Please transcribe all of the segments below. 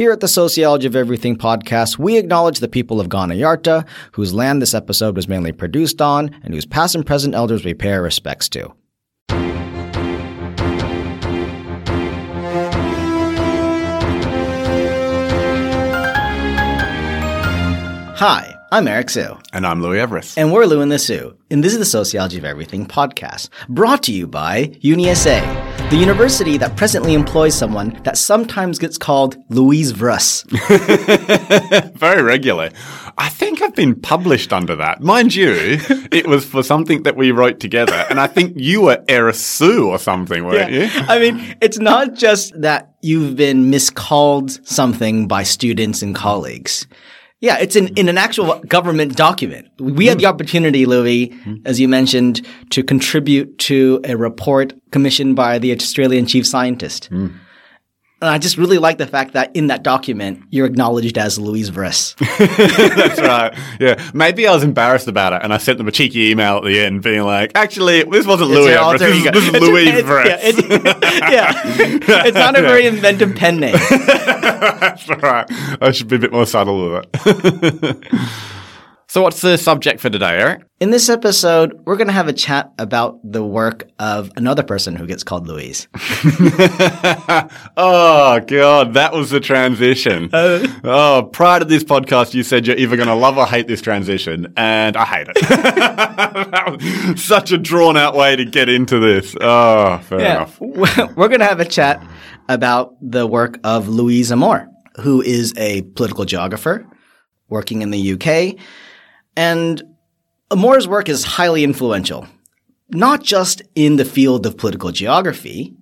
Here at the Sociology of Everything podcast, we acknowledge the people of Kaurna Yarta, whose land this episode was mainly produced on, and whose past and present elders we pay our respects to. Hi, I'm Eric Hsu. And I'm Louis Everuss. And we're Lou and the Sue. And this is the Sociology of Everything podcast, brought to you by UniSA, the university that presently employs someone that sometimes gets called Louise Veruss. Very regularly. I think I've been published under that. Mind you, it was for something that we wrote together. And I think you were Eric Sue or something, weren't Yeah. you? I mean, it's not just that you've been miscalled something by students and colleagues. Yeah, it's in, in an actual government document. We had the mm-hmm. opportunity, Louis, mm-hmm. as you mentioned, to contribute to a report commissioned by the Australian chief scientist. Mm. And I just really like the fact that in that document, you're acknowledged as Louise Veruss. That's right. Yeah. Maybe I was embarrassed about it and I sent them a cheeky email at the end being like, actually, this wasn't Louis alter This, this is It's- Louis it's- Everuss. Yeah, it's, yeah. It's not a very inventive pen name. That's right. I should be a bit more subtle with it. So what's the subject for today, Eric? In this episode, we're going to have a chat about the work of another person who gets called Louise. oh god, that was the transition. Uh. oh, prior to this podcast, you said you're either going to love or hate this transition, and I hate it. that was such a drawn out way to get into this. Oh, fair enough. We're going to have a chat about the work of Louise Amoore, who is a political geographer working in the UK. And Amoore's work is highly influential, not just in the field of political geography,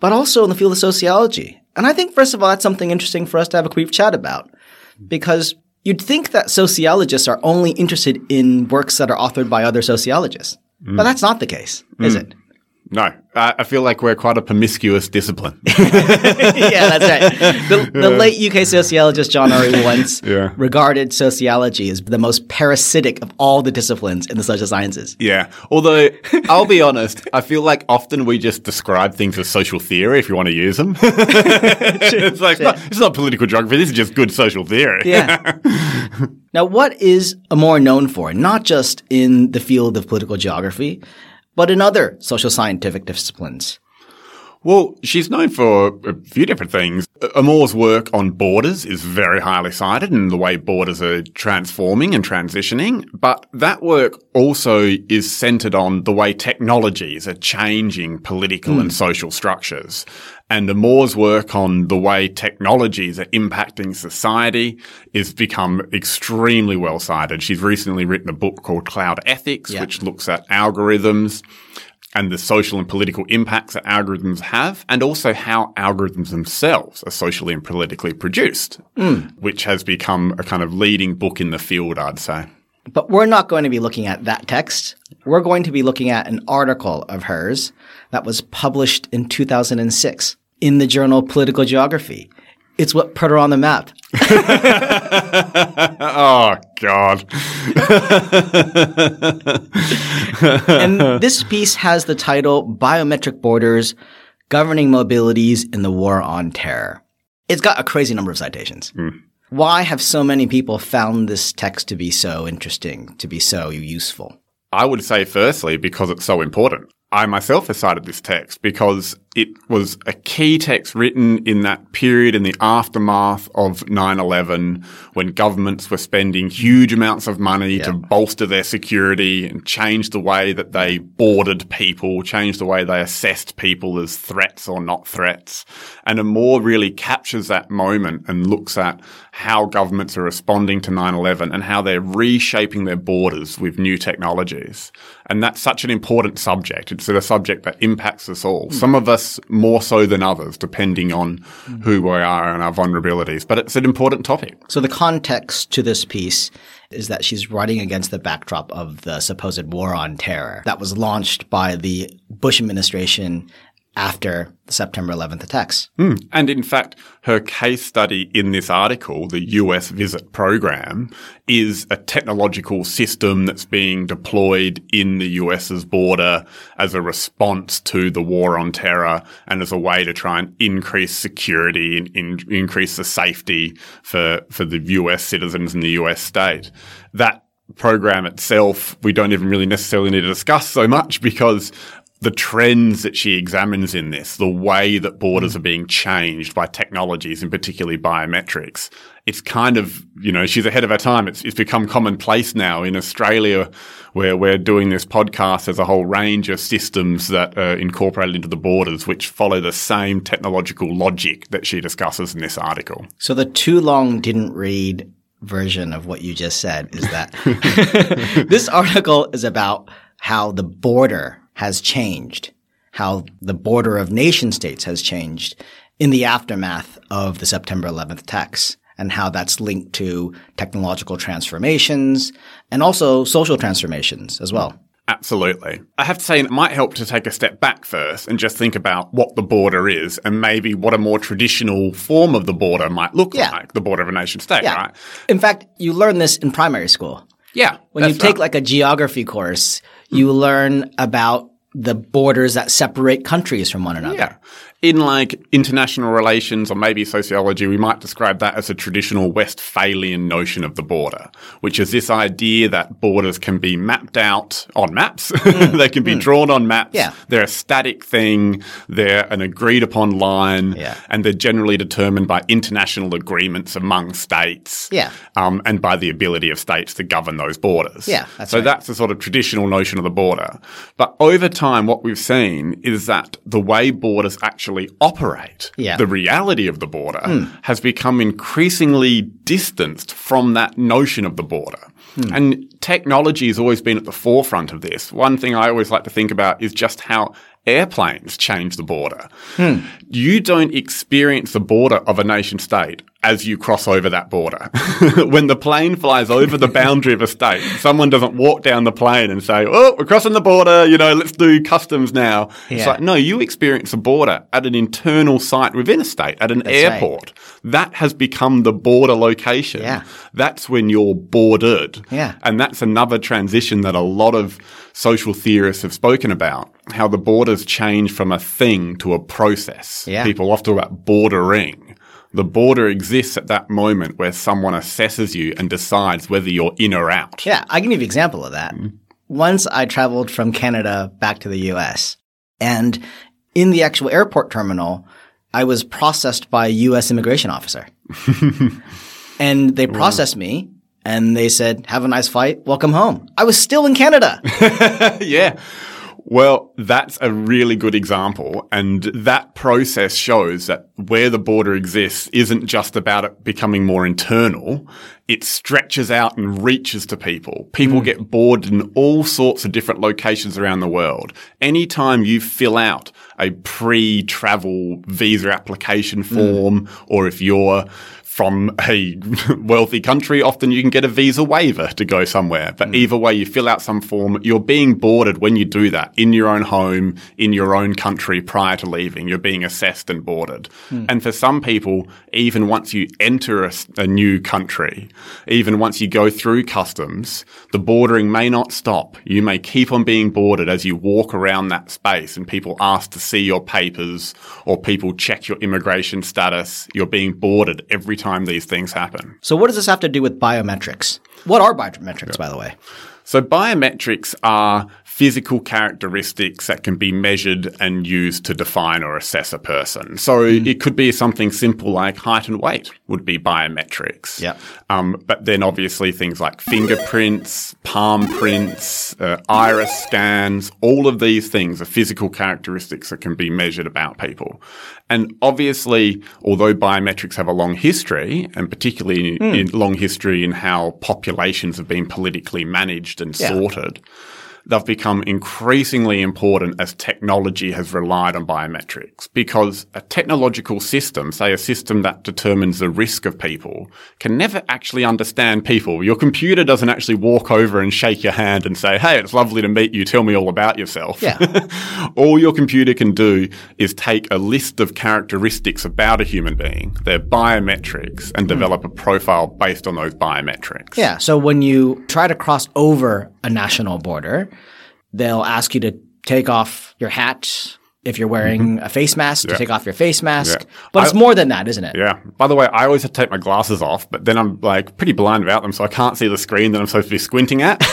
but also in the field of sociology. And I think, first of all, that's something interesting for us to have a brief chat about because you'd think that sociologists are only interested in works that are authored by other sociologists. But mm. that's not the case, is mm. it? No, I, I feel like we're quite a promiscuous discipline. yeah, that's right. The, the late UK sociologist John Urry once Yeah. regarded sociology as the most parasitic of all the disciplines in the social sciences. Yeah. Although, I'll be honest, I feel like often we just describe things as social theory if you want to use them. it's like, it's not, it's not political geography, this is just good social theory. Yeah. now, what is Amoore known for? Not just in the field of political geography, but in other social scientific disciplines. Well, she's known for a few different things. Amoore's work on borders is very highly cited and the way borders are transforming and transitioning. But that work also is centered on the way technologies are changing political hmm. and social structures. And Amoore's work on the way technologies are impacting society is become extremely well cited. She's recently written a book called Cloud Ethics, Yeah. which looks at algorithms and the social and political impacts that algorithms have, and also how algorithms themselves are socially and politically produced, hmm. which has become a kind of leading book in the field, I'd say. But we're not going to be looking at that text. We're going to be looking at an article of hers that was published in 2006 in the journal Political Geography. It's what put her on the map. Oh, God. and this piece has the title Biometric Borders Governing Mobilities in the War on Terror. It's got a crazy number of citations. Hmm. Why have so many people found this text to be so interesting, to be so useful? I would say, firstly, because it's so important. I myself have cited this text because it was a key text written in that period in the aftermath of 9-11 when governments were spending huge amounts of money to bolster their security and change the way that they boarded people, change the way they assessed people as threats or not threats. And Amoore really captures that moment and looks at how governments are responding to 9-11 and how they're reshaping their borders with new technologies. And that's such an important subject. It's a subject that impacts us all. Hmm. Some of us more so than others, depending on who we are and our vulnerabilities. But it's an important topic. So the context to this piece is that she's writing against the backdrop of the supposed war on terror that was launched by the Bush administration after the September 11th attacks. Mm. And in fact, her case study in this article, the US Visit Program, is a technological system that's being deployed in the US's border as a response to the war on terror and as a way to try and increase security and in, increase the safety for, for the US citizens in the US state. That program itself, we don't even really necessarily need to discuss so much because the trends that she examines in this, the way that borders mm. are being changed by technologies and particularly biometrics, it's kind of, you know, she's ahead of her time. It's, it's become commonplace now in Australia where we're doing this podcast. There's a whole range of systems that are incorporated into the borders, which follow the same technological logic that she discusses in this article. So the too long didn't read version of what you just said is that this article is about how the border has changed, how the border of nation states has changed in the aftermath of the September 11th attacks and how that's linked to technological transformations and also social transformations as well. Absolutely. I have to say, it might help to take a step back first and just think about what the border is and maybe what a more traditional form of the border might look yeah. like, the border of a nation state, yeah. right? In fact, you learn this in primary school. Yeah. When you take like a geography course, you learn about the borders that separate countries from one another. Yeah in like international relations or maybe sociology, we might describe that as a traditional Westphalian notion of the border, which is this idea that borders can be mapped out on maps. Mm. they can be mm. drawn on maps. Yeah. They're a static thing. They're an agreed upon line. Yeah. And they're generally determined by international agreements among states. Yeah. Um, and by the ability of states to govern those borders. Yeah. That's so right. that's the sort of traditional notion of the border. But over time, what we've seen is that the way borders actually actually operate, yeah. the reality of the border, mm. has become increasingly distanced from that notion of the border. Mm. And technology has always been at the forefront of this. One thing I always like to think about is just how airplanes change the border. Hmm. You don't experience the border of a nation state as you cross over that border. when the plane flies over the boundary of a state, someone doesn't walk down the plane and say, Oh, we're crossing the border, you know, let's do customs now. Yeah. It's like, no, you experience a border at an internal site within a state, at an That's airport. Right. That has become the border location. Yeah. That's when you're bordered. Yeah. And that's another transition that a lot of social theorists have spoken about how the borders change from a thing to a process. Yeah. People often talk about bordering. The border exists at that moment where someone assesses you and decides whether you're in or out. Yeah, I can give you an example of that. Mm-hmm. Once I traveled from Canada back to the US, and in the actual airport terminal, I was processed by a US immigration officer. and they processed wow. me and they said, Have a nice flight, welcome home. I was still in Canada. yeah. Well, that's a really good example. And that process shows that where the border exists isn't just about it becoming more internal. It stretches out and reaches to people. People mm. get bored in all sorts of different locations around the world. Anytime you fill out a pre-travel visa application form, mm. or if you're from a wealthy country, often you can get a visa waiver to go somewhere. But mm. either way, you fill out some form, you're being boarded when you do that in your own home, in your own country prior to leaving. You're being assessed and boarded. Mm. And for some people, even once you enter a, a new country, even once you go through customs, the bordering may not stop. You may keep on being boarded as you walk around that space and people ask to see your papers or people check your immigration status. You're being boarded every time these things happen. So, what does this have to do with biometrics? What are biometrics, by the way? So biometrics are physical characteristics that can be measured and used to define or assess a person. So mm. it could be something simple like height and weight would be biometrics. Yeah. Um, but then obviously things like fingerprints, palm prints, uh, iris scans, all of these things are physical characteristics that can be measured about people. And obviously, although biometrics have a long history, and particularly mm. in long history in how populations have been politically managed and yeah. sorted, they've become increasingly important as technology has relied on biometrics because a technological system, say a system that determines the risk of people, can never actually understand people. Your computer doesn't actually walk over and shake your hand and say, Hey, it's lovely to meet you. Tell me all about yourself. Yeah. all your computer can do is take a list of characteristics about a human being, their biometrics, and hmm. develop a profile based on those biometrics. Yeah. So when you try to cross over a national border, they'll ask you to take off your hat. If you're wearing a face mask, to Mm-hmm. Take off your face mask. Yeah. But it's I- more than that, isn't it? Yeah. By the way, I always have to take my glasses off, but then I'm like pretty blind about them, so I can't see the screen that I'm supposed to be squinting at.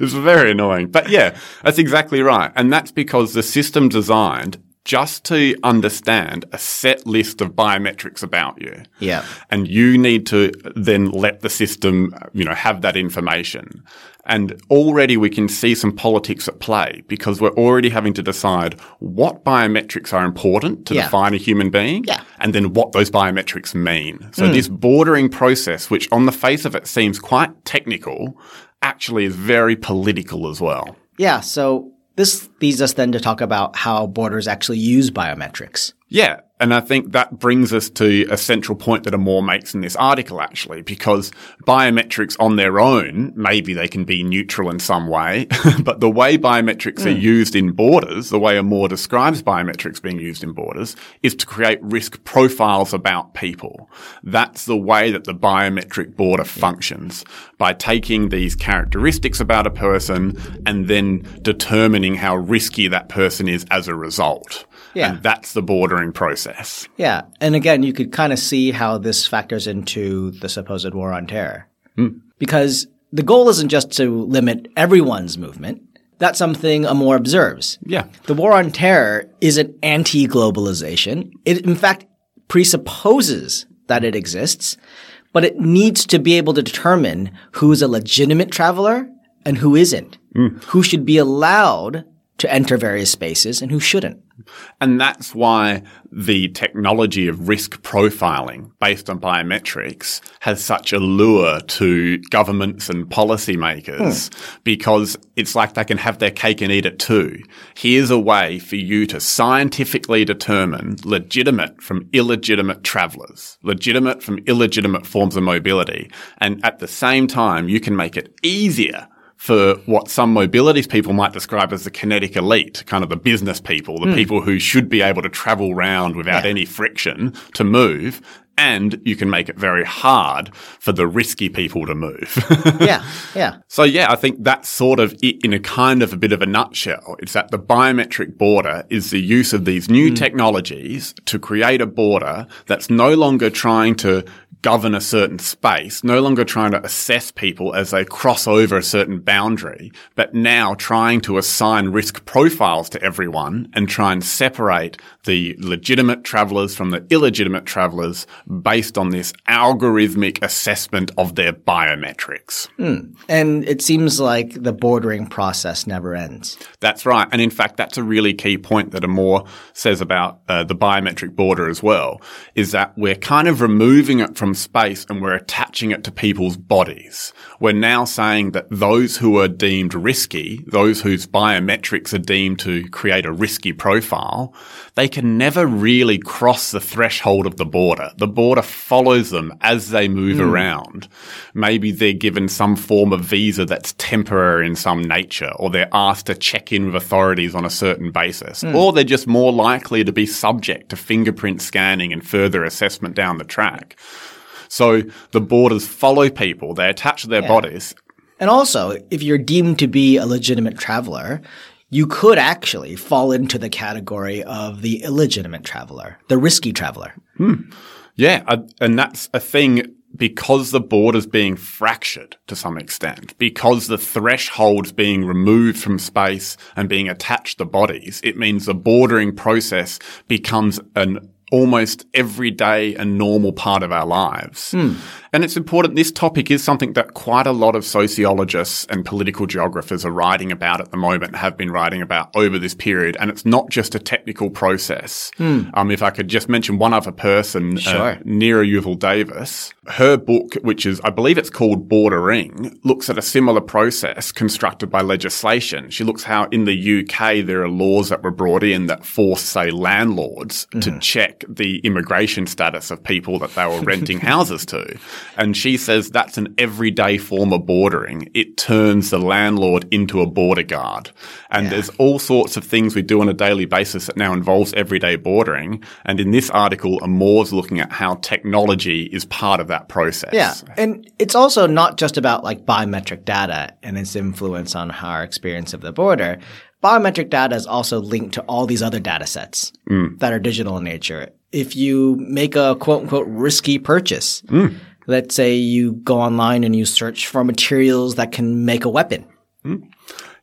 it's very annoying. But yeah, that's exactly right. And that's because the system designed just to understand a set list of biometrics about you. Yeah. And you need to then let the system, you know, have that information. And already we can see some politics at play because we're already having to decide what biometrics are important to Yeah. define a human being Yeah. and then what those biometrics mean. So hmm. this bordering process, which on the face of it seems quite technical, actually is very political as well. Yeah. So this leads us then to talk about how borders actually use biometrics. Yeah. And I think that brings us to a central point that Amoore makes in this article, actually, because biometrics on their own, maybe they can be neutral in some way, but the way biometrics are hmm. used in borders, the way Amoore describes biometrics being used in borders, is to create risk profiles about people. That's the way that the biometric border functions by taking these characteristics about a person and then determining how risky that person is as a result. Yeah. And that's the bordering process. Yeah. And again, you could kind of see how this factors into the supposed war on terror. Hmm. Because the goal isn't just to limit everyone's movement. That's something Amoore observes. Yeah. The war on terror is an anti-globalization. It, in fact, presupposes that it exists, but it needs to be able to determine who is a legitimate traveler and who isn't, hmm. who should be allowed to enter various spaces and who shouldn't. And that's why the technology of risk profiling based on biometrics has such a lure to governments and policymakers hmm. because it's like they can have their cake and eat it too. Here's a way for you to scientifically determine legitimate from illegitimate travelers, legitimate from illegitimate forms of mobility. And at the same time, you can make it easier for what some mobilities people might describe as the kinetic elite, kind of the business people, the hmm. people who should be able to travel around without Yeah. any friction to move. And you can make it very hard for the risky people to move. Yeah, yeah. So yeah, I think that's sort of it in a kind of a bit of a nutshell. It's that the biometric border is the use of these new mm. technologies to create a border that's no longer trying to govern a certain space, no longer trying to assess people as they cross over a certain boundary, but now trying to assign risk profiles to everyone and try and separate the legitimate travelers from the illegitimate travelers based on this algorithmic assessment of their biometrics. And it seems like the bordering process never ends. That's right. And in fact, that's a really key point that Amoore says about uh, the biometric border as well, is that we're kind of removing it from space and we're attaching it to people's bodies. We're now saying that those who are deemed risky, those whose biometrics are deemed to create a risky profile, they can never really cross the threshold of the border. The border follows them as they move hmm. around. Maybe they're given some form of visa that's temporary in some nature, or they're asked to check in with authorities on a certain basis, hmm. or they're just more likely to be subject to fingerprint scanning and further assessment down the track. So the borders follow people, they attach to their bodies. And also, if you're deemed to be a legitimate traveler, you could actually fall into the category of the illegitimate traveler, the risky traveler. Hmm. Yeah, and that's a thing because the border's being fractured to some extent, because the threshold's being removed from space and being attached to bodies, it means the bordering process becomes an almost everyday and normal part of our lives. Hmm. And it's important. This topic is something that quite a lot of sociologists and political geographers are writing about at the moment, have been writing about over this period. And it's not just a technical process. Um, if I could just mention one other person, Sure. uh, Nira Yuval Davis, her book, which is, I believe it's called Bordering, looks at a similar process constructed by legislation. She looks how in the UK there are laws that were brought in that force, say, landlords to check the immigration status of people that they were renting houses to. And she says that's an everyday form of bordering. It turns the landlord into a border guard. And there's all sorts of things we do on a daily basis that now involves everyday bordering. And in this article, Amoore's looking at how technology is part of that process. Yeah. And it's also not just about like biometric data and its influence on our experience of the border. Biometric data is also linked to all these other data sets mm. that are digital in nature. If you make a quote unquote risky purchase, mm. Let's say you go online and you search for materials that can make a weapon. Hmm.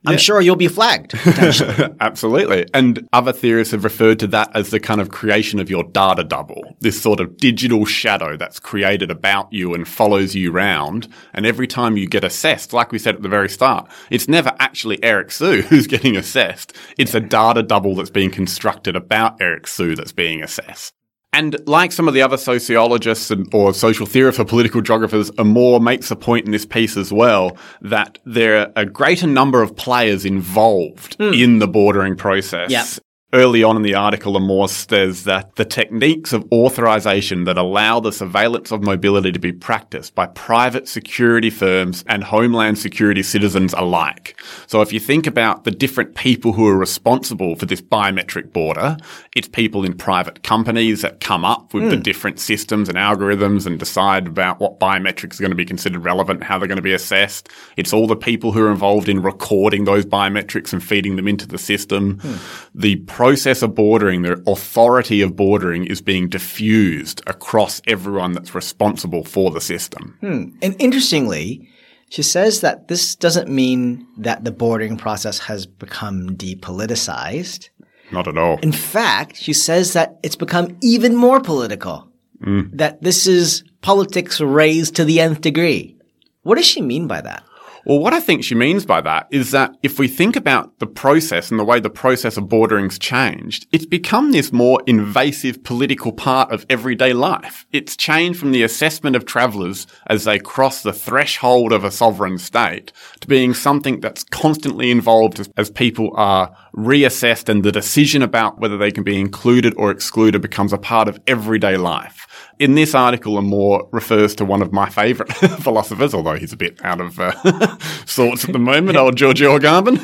I'm sure you'll be flagged. potentially. Absolutely. And other theorists have referred to that as the kind of creation of your data double, this sort of digital shadow that's created about you and follows you round. And every time you get assessed, like we said at the very start, it's never actually Eric Hsu who's getting assessed. It's a data double that's being constructed about Eric Hsu that's being assessed. And like some of the other sociologists and, or social theorists or political geographers, Amoore makes a point in this piece as well that there are a greater number of players involved hmm. in the bordering process. Yep. Early on in the article, Amoore says that the techniques of authorization that allow the surveillance of mobility to be practiced by private security firms and homeland security citizens alike. So if you think about the different people who are responsible for this biometric border, it's people in private companies that come up with the hmm. different systems and algorithms and decide about what biometrics are going to be considered relevant, how they're going to be assessed. It's all the people who are involved in recording those biometrics and feeding them into the system. Hmm. The process of bordering, the authority of bordering is being diffused across everyone that's responsible for the system. Hmm. And interestingly, she says that this doesn't mean that the bordering process has become depoliticized. Not at all. In fact, she says that it's become even more political. Hmm. That this is politics raised to the nth degree. What does she mean by that? Well, what I think she means by that is that if we think about the process and the way the process of bordering's changed, it's become this more invasive political part of everyday life. It's changed from the assessment of travellers as they cross the threshold of a sovereign state to being something that's constantly involved as, as people are reassessed and the decision about whether they can be included or excluded becomes a part of everyday life. In this article, Amoore refers to one of my favourite philosophers, although he's a bit out of uh, sorts at the moment, old Giorgio Agamben.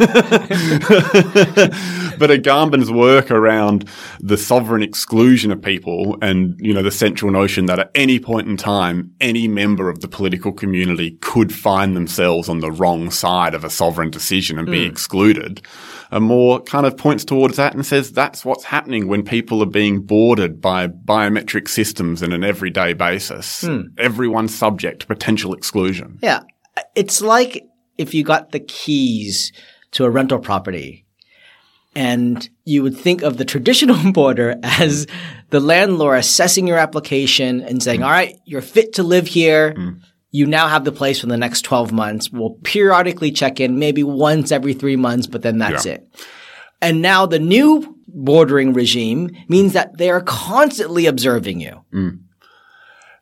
but Agamben's work around the sovereign exclusion of people and, you know, the central notion that at any point in time, any member of the political community could find themselves on the wrong side of a sovereign decision and be mm. excluded. Amoore kind of points towards that and says that's what's happening when people are being boarded by biometric systems in an everyday basis. Hmm. Everyone's subject to potential exclusion. Yeah. It's like if you got the keys to a rental property and you would think of the traditional border as the landlord assessing your application and saying, all right, you're fit to live here. You now have the place for the next 12 months. We'll periodically check in, maybe once every three months, but then that's Yeah. it. And now the new bordering regime means that they are constantly observing you.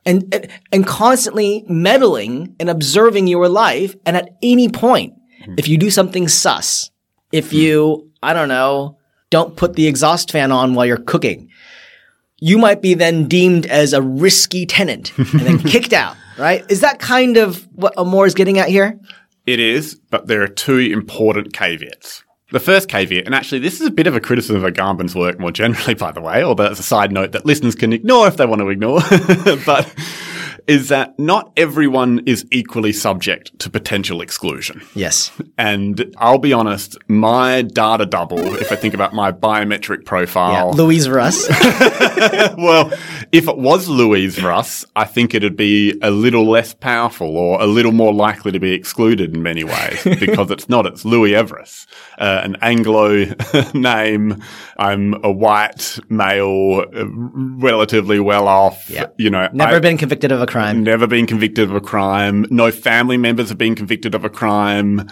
And, and, and constantly meddling and observing your life. And at any point, if you do something sus, if you, I don't know, don't put the exhaust fan on while you're cooking, you might be then deemed as a risky tenant and then kicked out, right? Is that kind of what Amoore is getting at here? It is, but there are two important caveats. The first caveat, and actually this is a bit of a criticism of Agamben's work more generally, by the way, although it's a side note that listeners can ignore if they want to ignore, but is that not everyone is equally subject to potential exclusion. Yes. And I'll be honest, my data double, if I think about my biometric Yeah. profile, Louise Veruss. well, if it was Louise Veruss, I think it'd be a little less powerful or a little more likely to be excluded in many ways because it's not. It's Louis Everuss, uh, an Anglo name. I'm a white male, uh, relatively well off. Yeah. You know, Never I- been convicted of a crime. Never been convicted of a crime. No family members have been convicted of a crime.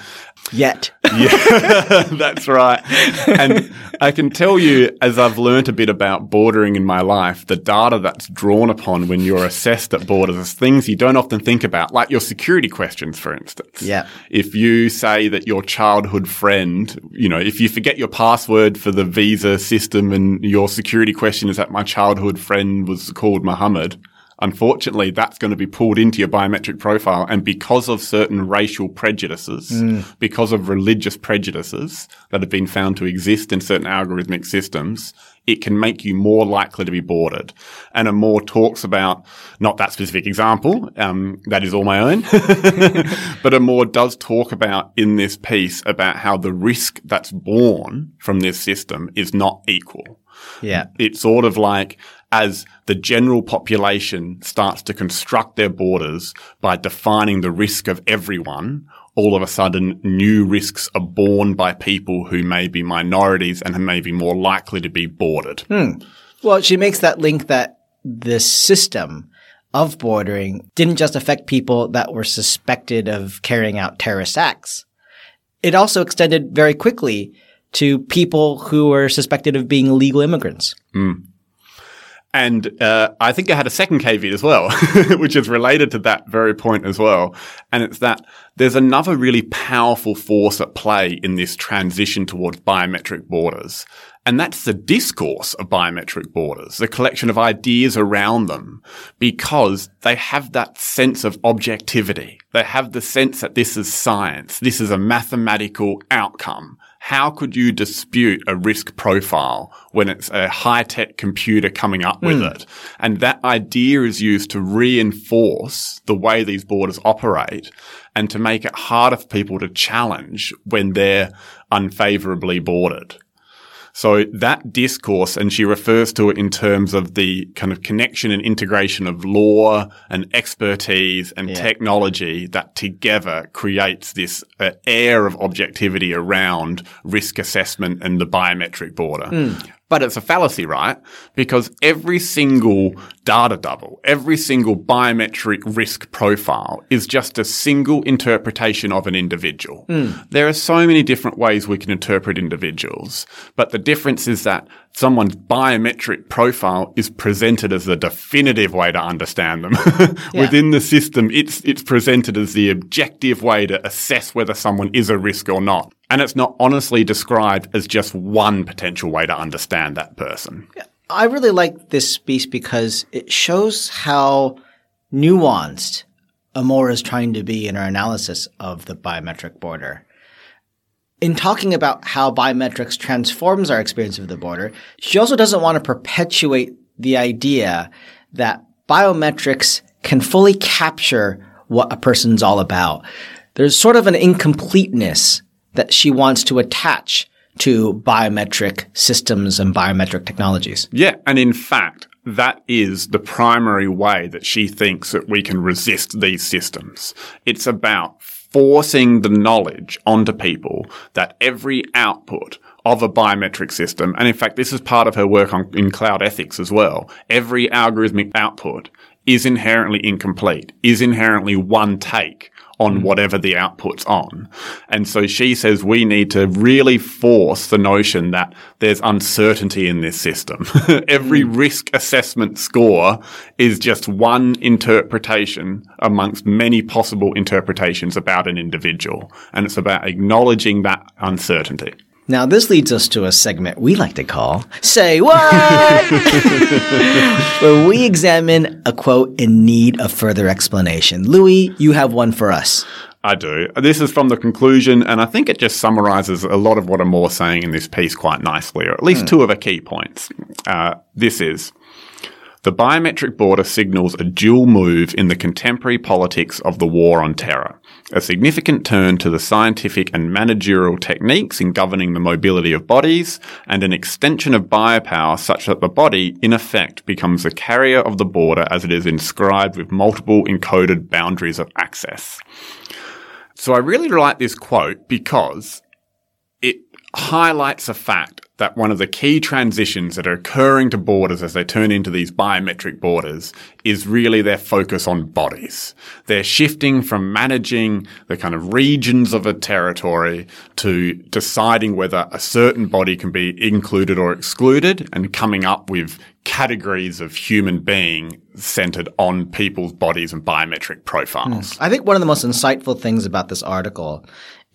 Yet. Yeah, that's right. And I can tell you, as I've learnt a bit about bordering in my life, the data that's drawn upon when you're assessed at borders is things you don't often think about, like your security questions, for instance. Yeah. If you say that your childhood friend, you know, if you forget your password for the visa system and your security question is that my childhood friend was called Muhammad, unfortunately, that's going to be pulled into your biometric profile. And because of certain racial prejudices, because of religious prejudices that have been found to exist in certain algorithmic systems, it can make you more likely to be boarded. And Amoore talks about, not that specific example, um, that is all my own, but Amoore does talk about in this piece about how the risk that's born from this system is not equal. Yeah. It's sort of like as the general population starts to construct their borders by defining the risk of everyone, all of a sudden new risks are born by people who may be minorities and who may be more likely to be boarded. Hmm. Well, she makes that link that the system of bordering didn't just affect people that were suspected of carrying out terrorist acts. It also extended very quickly to people who were suspected of being illegal immigrants. Hmm. And uh, I think I had a second caveat as well, which is related to that very point as well. And it's that there's another really powerful force at play in this transition towards biometric borders. And that's the discourse of biometric borders, the collection of ideas around them, because they have that sense of objectivity. They have the sense that this is science. This is a mathematical outcome. How could you dispute a risk profile when it's a high tech computer coming up with hmm. it? And that idea is used to reinforce the way these borders operate and to make it harder for people to challenge when they're unfavorably bordered. So that discourse, and she refers to it in terms of the kind of connection and integration of law and expertise and Yeah. technology that together creates this uh, air of objectivity around risk assessment and the biometric border. But it's a fallacy, right? Because every single data double, every single biometric risk profile is just a single interpretation of an individual. Hmm. There are so many different ways we can interpret individuals, but the difference is that someone's biometric profile is presented as the definitive way to understand them. Within the system, it's, it's presented as the objective way to assess whether someone is a risk or not. And it's not honestly described as just one potential way to understand that person. I really like this piece because it shows how nuanced Amoore is trying to be in her analysis of the biometric border. In talking about how biometrics transforms our experience of the border, she also doesn't want to perpetuate the idea that biometrics can fully capture what a person's all about. There's sort of an incompleteness that she wants to attach to biometric systems and biometric technologies. Yeah, and in fact, that is the primary way that she thinks that we can resist these systems. It's about forcing the knowledge onto people that every output of a biometric system, and in fact, this is part of her work on, in cloud ethics as well, every algorithmic output is inherently incomplete, is inherently one take on mm. whatever the output's on. And so she says we need to really force the notion that there's uncertainty in this system. Every mm. risk assessment score is just one interpretation amongst many possible interpretations about an individual. And it's about acknowledging that uncertainty. Now, this leads us to a segment we like to call Say What? Where we examine a quote in need of further explanation. Louis, you have one for us. I do. This is from the conclusion, and I think it just summarizes a lot of what Amoore saying in this piece quite nicely, or at least two of the key points. Uh, this is the biometric border signals a dual move in the contemporary politics of the war on terror, a significant turn to the scientific and managerial techniques in governing the mobility of bodies, and an extension of biopower such that the body, in effect, becomes the carrier of the border as it is inscribed with multiple encoded boundaries of access. So I really like this quote because it highlights a fact that one of the key transitions that are occurring to borders as they turn into these biometric borders is really their focus on bodies. They're shifting from managing the kind of regions of a territory to deciding whether a certain body can be included or excluded and coming up with categories of human being centered on people's bodies and biometric profiles. Hmm. I think one of the most insightful things about this article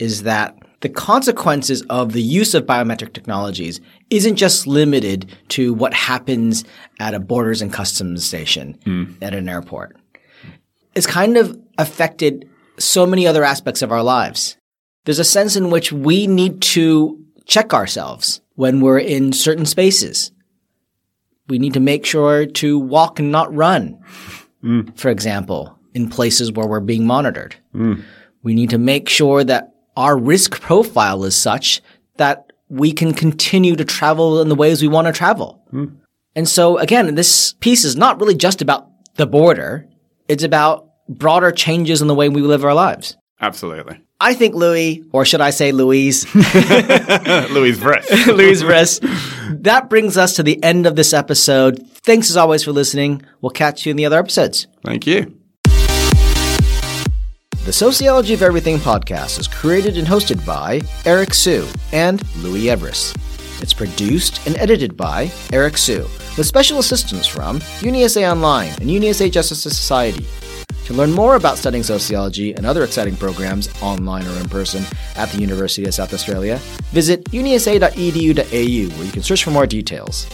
is that the consequences of the use of biometric technologies isn't just limited to what happens at a borders and customs station hmm. at an airport. It's kind of affected so many other aspects of our lives. There's a sense in which we need to check ourselves when we're in certain spaces. We need to make sure to walk and not run, hmm. for example, in places where we're being monitored. Hmm. We need to make sure that our risk profile is such that we can continue to travel in the ways we want to travel. And so again, this piece is not really just about the border. It's about broader changes in the way we live our lives. Absolutely. I think Louis, or should I say Louise, Louise Veruss. Louise Veruss, that brings us to the end of this episode. Thanks as always for listening. We'll catch you in the other episodes. Thank you. The Sociology of Everything podcast is created and hosted by Eric Hsu and Louis Everuss. It's produced and edited by Eric Hsu, with special assistance from UniSA Online and UniSA Justice Society. To learn more about studying sociology and other exciting programs, online or in person, at the University of South Australia, visit unisa.edu.au where you can search for more details.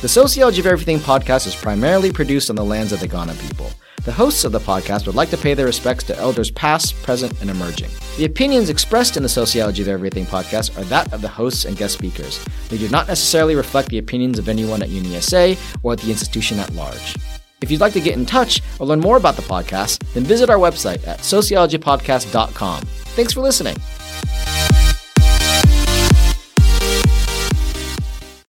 The Sociology of Everything podcast is primarily produced on the lands of the Kaurna people. The hosts of the podcast would like to pay their respects to elders past, present, and emerging. The opinions expressed in the Sociology of Everything podcast are that of the hosts and guest speakers. They do not necessarily reflect the opinions of anyone at UniSA or at the institution at large. If you'd like to get in touch or learn more about the podcast, then visit our website at sociologypodcast.com. Thanks for listening.